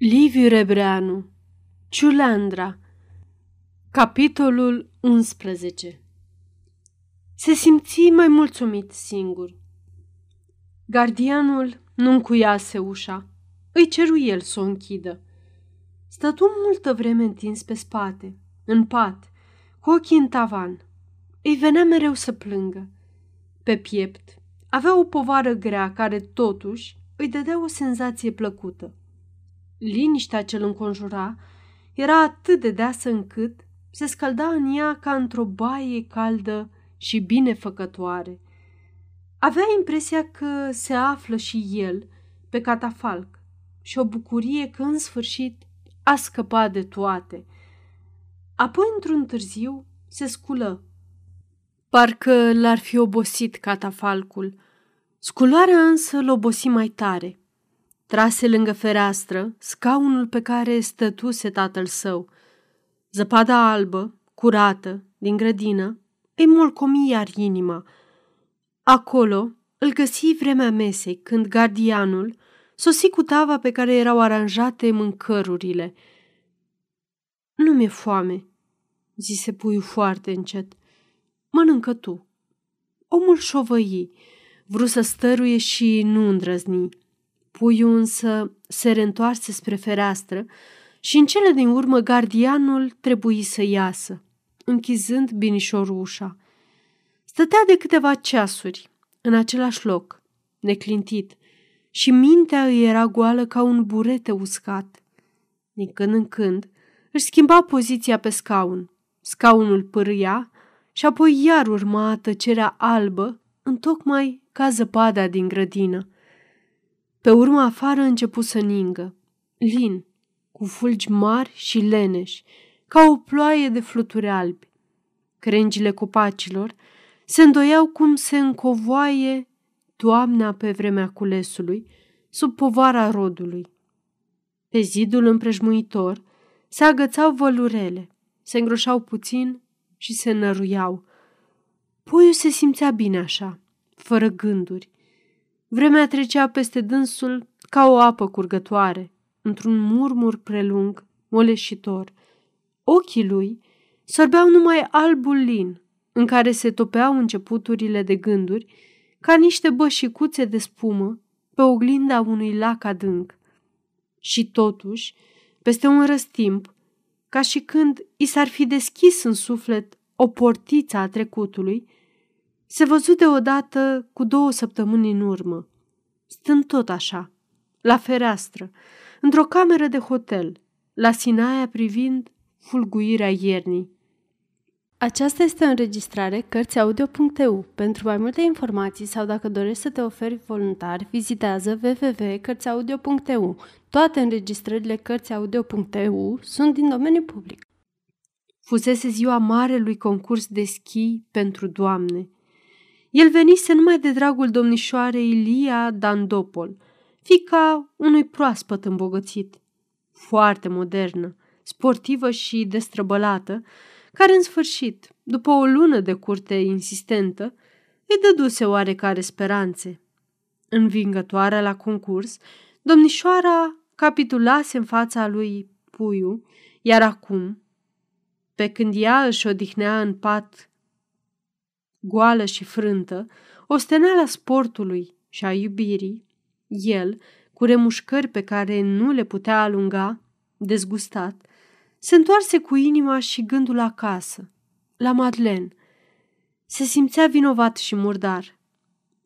Liviu Rebreanu Ciuleandra Capitolul 11 Se simți mai mulțumit singur. Gardianul nu încuiase ușa. Îi ceru el să o închidă. Stătu multă vreme întins pe spate, în pat, cu ochii în tavan. Îi venea mereu să plângă. Pe piept avea o povară grea care, totuși, îi dădea o senzație plăcută. Liniștea ce îl înconjura era atât de deasă încât se scălda în ea ca într-o baie caldă și binefăcătoare. Avea impresia că se află și el pe catafalc și o bucurie că în sfârșit a scăpat de toate. Apoi, într-un târziu, se sculă. Parcă l-ar fi obosit catafalcul. Scularea însă l obosi mai tare. Trase lângă fereastră scaunul pe care stătuse tatăl său. Zăpada albă, curată, din grădină, îi molcomi iar inima. Acolo îl găsi vremea mesei, când gardianul sosi cu tava pe care erau aranjate mâncărurile. Nu mi-e foame, zise puiul foarte încet. Mănâncă tu. Omul șovăi, vrut să stăruie și nu îndrăzni. Puiul însă se reîntoarse spre fereastră și în cele din urmă gardianul trebuie să iasă, închizând binișorul ușa. Stătea de câteva ceasuri în același loc, neclintit, și mintea îi era goală ca un burete uscat. Din când în când își schimba poziția pe scaun. Scaunul pârâia și apoi iar urma tăcerea albă, întocmai ca zăpada din grădină. Pe urmă afară început să ningă, lin, cu fulgi mari și leneși, ca o ploaie de fluturi albi. Crengile copacilor se îndoiau cum se încovoaie toamna pe vremea culesului, sub povara rodului. Pe zidul împrejmuitor se agățau vălurele, se îngroșau puțin și se năruiau. Puiul se simțea bine așa, fără gânduri, Vremea trecea peste dânsul ca o apă curgătoare, într-un murmur prelung, moleșitor. Ochii lui sorbeau numai albul lin, în care se topeau începuturile de gânduri, ca niște bășicuțe de spumă pe oglinda unui lac adânc. Și totuși, peste un răstimp, ca și când i s-ar fi deschis în suflet o portiță a trecutului, se văzu deodată cu două săptămâni în urmă, stând tot așa, la fereastră, într-o cameră de hotel, la Sinaia privind fulguirea iernii. Aceasta este o înregistrare Cărțiaudio.eu. Pentru mai multe informații sau dacă dorești să te oferi voluntar, vizitează www.cărțiaudio.eu. Toate înregistrările Cărțiaudio.eu sunt din domeniu public. Fusese ziua marelui concurs de schi pentru doamne – el venise numai de dragul domnișoarei Ilia Dandopol, fica unui proaspăt îmbogățit, foarte modernă, sportivă și destrăbălată, care în sfârșit, după o lună de curte insistentă, îi dăduse oarecare speranțe. Învingătoarea la concurs, domnișoara capitulase în fața lui Puiu, iar acum, pe când ea își odihnea în pat goală și frântă, osteneala sportului și a iubirii, el, cu remușcări pe care nu le putea alunga, dezgustat, se întoarse cu inima și gândul acasă, la Madeleine. Se simțea vinovat și murdar.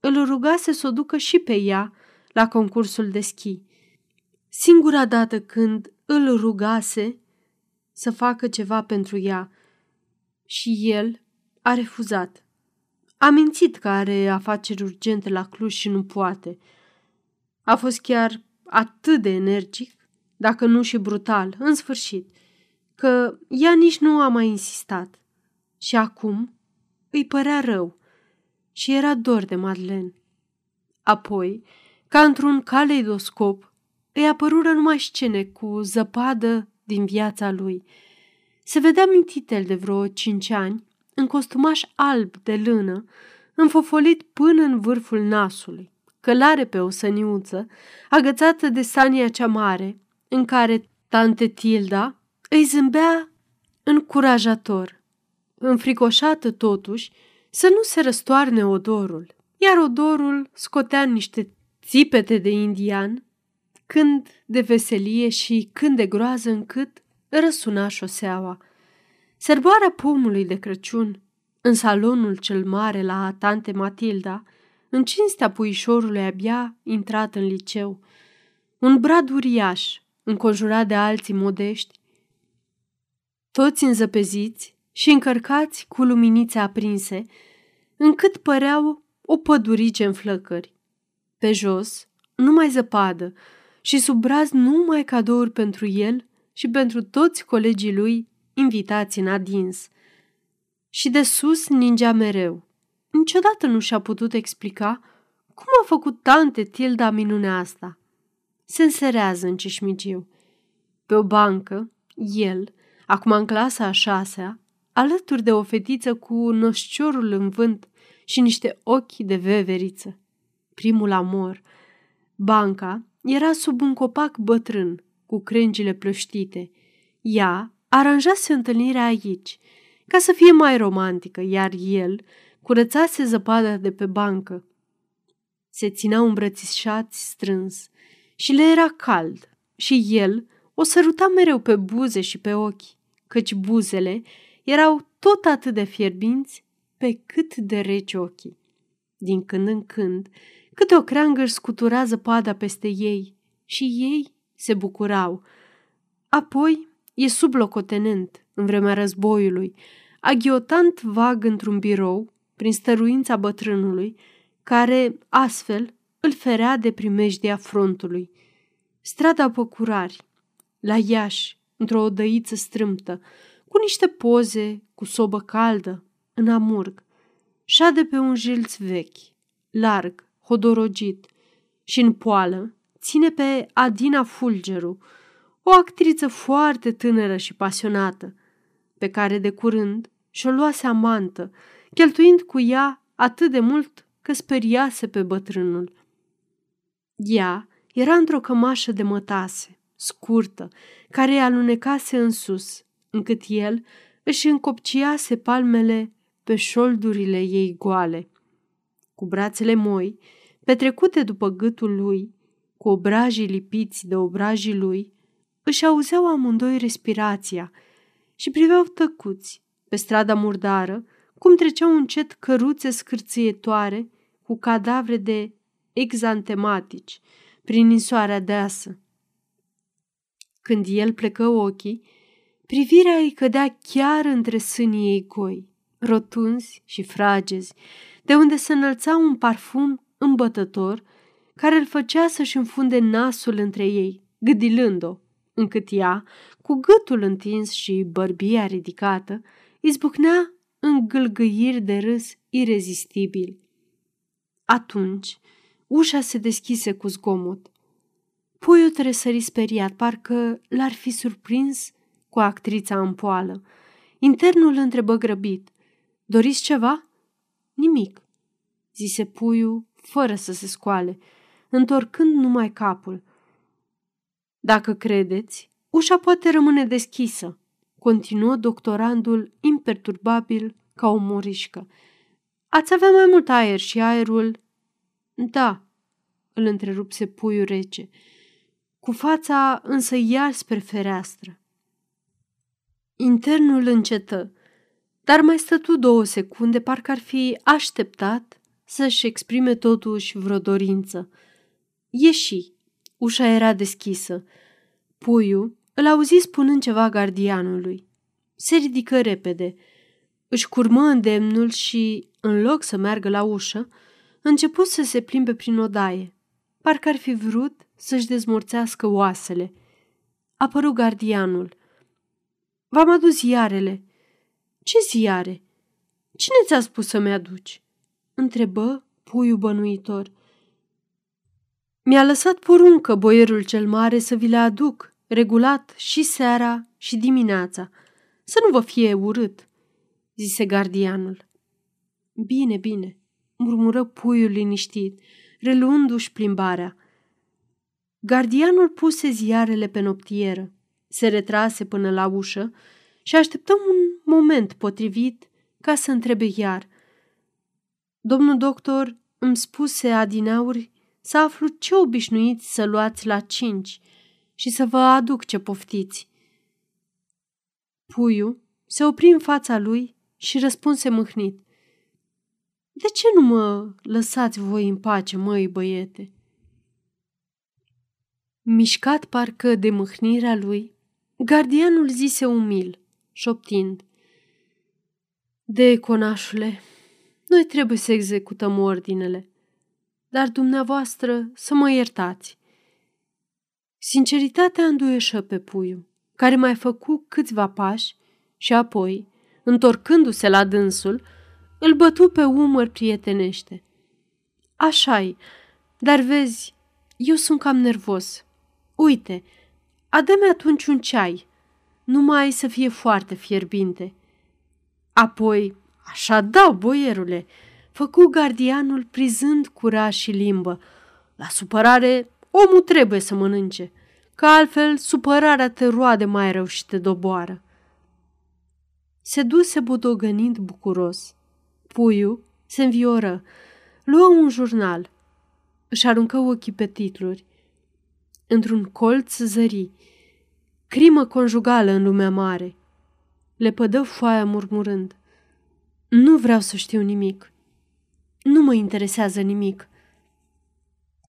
Îl rugase să o ducă și pe ea la concursul de schi. Singura dată când îl rugase să facă ceva pentru ea și el a refuzat. A mințit că are afaceri urgente la Cluj și nu poate. A fost chiar atât de energic, dacă nu și brutal, în sfârșit, că ea nici nu a mai insistat. Și acum îi părea rău și era dor de Madeleine. Apoi, ca într-un caleidoscop, îi apărură numai scene cu zăpadă din viața lui. Se vedea mintitel de vreo cinci ani, în costumaș alb de lână, înfofolit până în vârful nasului, călare pe o săniuță, agățată de sania cea mare, în care tante Tilda îi zâmbea încurajator, înfricoșată totuși să nu se răstoarne odorul, iar odorul scotea niște țipete de indian, când de veselie și când de groază încât răsuna șoseaua. Serboarea pomului de Crăciun, în salonul cel mare la tante Matilda, în cinstea puișorului abia intrat în liceu, un brad uriaș, înconjurat de alții modești, toți înzăpeziți și încărcați cu luminițe aprinse, încât păreau o pădurice în flăcări. Pe jos, numai zăpadă și sub braz numai cadouri pentru el și pentru toți colegii lui invitați în adins. Și de sus ningea mereu. Niciodată nu și-a putut explica cum a făcut tante Tilda minunea asta. Se înserează în ceșmigiu. Pe o bancă, el, acum în clasa a șasea, alături de o fetiță cu nășciorul în vânt și niște ochi de veveriță. Primul amor. Banca era sub un copac bătrân, cu crengile plăștite. Ea aranjase întâlnirea aici, ca să fie mai romantică, iar el curățase zăpada de pe bancă. Se țineau îmbrățișați strâns și le era cald și el o săruta mereu pe buze și pe ochi, căci buzele erau tot atât de fierbinți pe cât de reci ochii. Din când în când, câte o creangă își scutura zăpada peste ei și ei se bucurau. Apoi e sublocotenent în vremea războiului, aghiotant vag într-un birou, prin stăruința bătrânului, care, astfel, îl ferea de primejdia frontului. Strada Păcurari, la Iași, într-o odăiță strâmtă, cu niște poze, cu sobă caldă, în amurg, șade pe un jilț vechi, larg, hodorogit, și în poală ține pe Adina Fulgeru, o actriță foarte tânără și pasionată, pe care de curând și-o luase amantă, cheltuind cu ea atât de mult că speriase pe bătrânul. Ea era într-o cămașă de mătase, scurtă, care îi alunecase în sus, încât el își încopciase palmele pe șoldurile ei goale. Cu brațele moi, petrecute după gâtul lui, cu obrajii lipiți de obrajii lui, își auzeau amândoi respirația și priveau tăcuți pe strada murdară cum treceau încet căruțe scârțietoare cu cadavre de exantematici prin insoarea deasă. Când el plecă ochii, privirea îi cădea chiar între sânii ei goi, rotunzi și fragezi, de unde se înălța un parfum îmbătător care îl făcea să-și înfunde nasul între ei, gâdilând-o, încât ea, cu gâtul întins și bărbia ridicată, izbucnea în gâlgâiri de râs irezistibil. Atunci, ușa se deschise cu zgomot. Puiul tresări speriat, parcă l-ar fi surprins cu actrița în poală. Internul întrebă grăbit. Doriți ceva? Nimic, zise puiul, fără să se scoale, întorcând numai capul. Dacă credeți, ușa poate rămâne deschisă, continuă doctorandul imperturbabil ca o morișcă. Ați avea mai mult aer și aerul... Da, îl întrerupse puiul rece, cu fața însă iar spre fereastră. Internul încetă, dar mai stătu două secunde, parcă ar fi așteptat să-și exprime totuși vreo dorință. Ieși. Ușa era deschisă. Puiul îl auzi spunând ceva gardianului. Se ridică repede. Își curmă îndemnul și, în loc să meargă la ușă, început să se plimbe prin odaie. Parcă ar fi vrut să-și dezmorțească oasele. Apăru gardianul. V-am adus ziarele. Ce ziare? Cine ți-a spus să-mi aduci? Întrebă puiul bănuitor. Mi-a lăsat poruncă boierul cel mare să vi le aduc, regulat și seara și dimineața, să nu vă fie urât, zise gardianul. Bine, bine, murmură puiul liniștit, reluându-și plimbarea. Gardianul puse ziarele pe noptieră, se retrase până la ușă și așteptăm un moment potrivit ca să întrebe iar. Domnul doctor îmi spuse adineauri să aflu ce obișnuiți să luați la cinci și să vă aduc ce poftiți. Puiul se opri în fața lui și răspunse mâhnit. De ce nu mă lăsați voi în pace, măi băiete? Mișcat parcă de mâhnirea lui, gardianul zise umil, șoptind. De conașule, noi trebuie să executăm ordinele, dar dumneavoastră să mă iertați. Sinceritatea înduieșă pe puiul, care mai făcu câțiva pași și apoi, întorcându-se la dânsul, îl bătu pe umăr prietenește. Așa-i, dar vezi, eu sunt cam nervos. Uite, adă-mi atunci un ceai, numai să fie foarte fierbinte. Apoi, așa dau, boierule, făcu gardianul prizând curaj și limbă. La supărare, omul trebuie să mănânce, că altfel supărarea te roade mai rău și te doboară. Se duse bodogănind bucuros. Puiul se învioră, luă un jurnal, își aruncă ochii pe titluri. Într-un colț zări, crimă conjugală în lumea mare. Le pădă foaia murmurând. Nu vreau să știu nimic. Nu mă interesează nimic.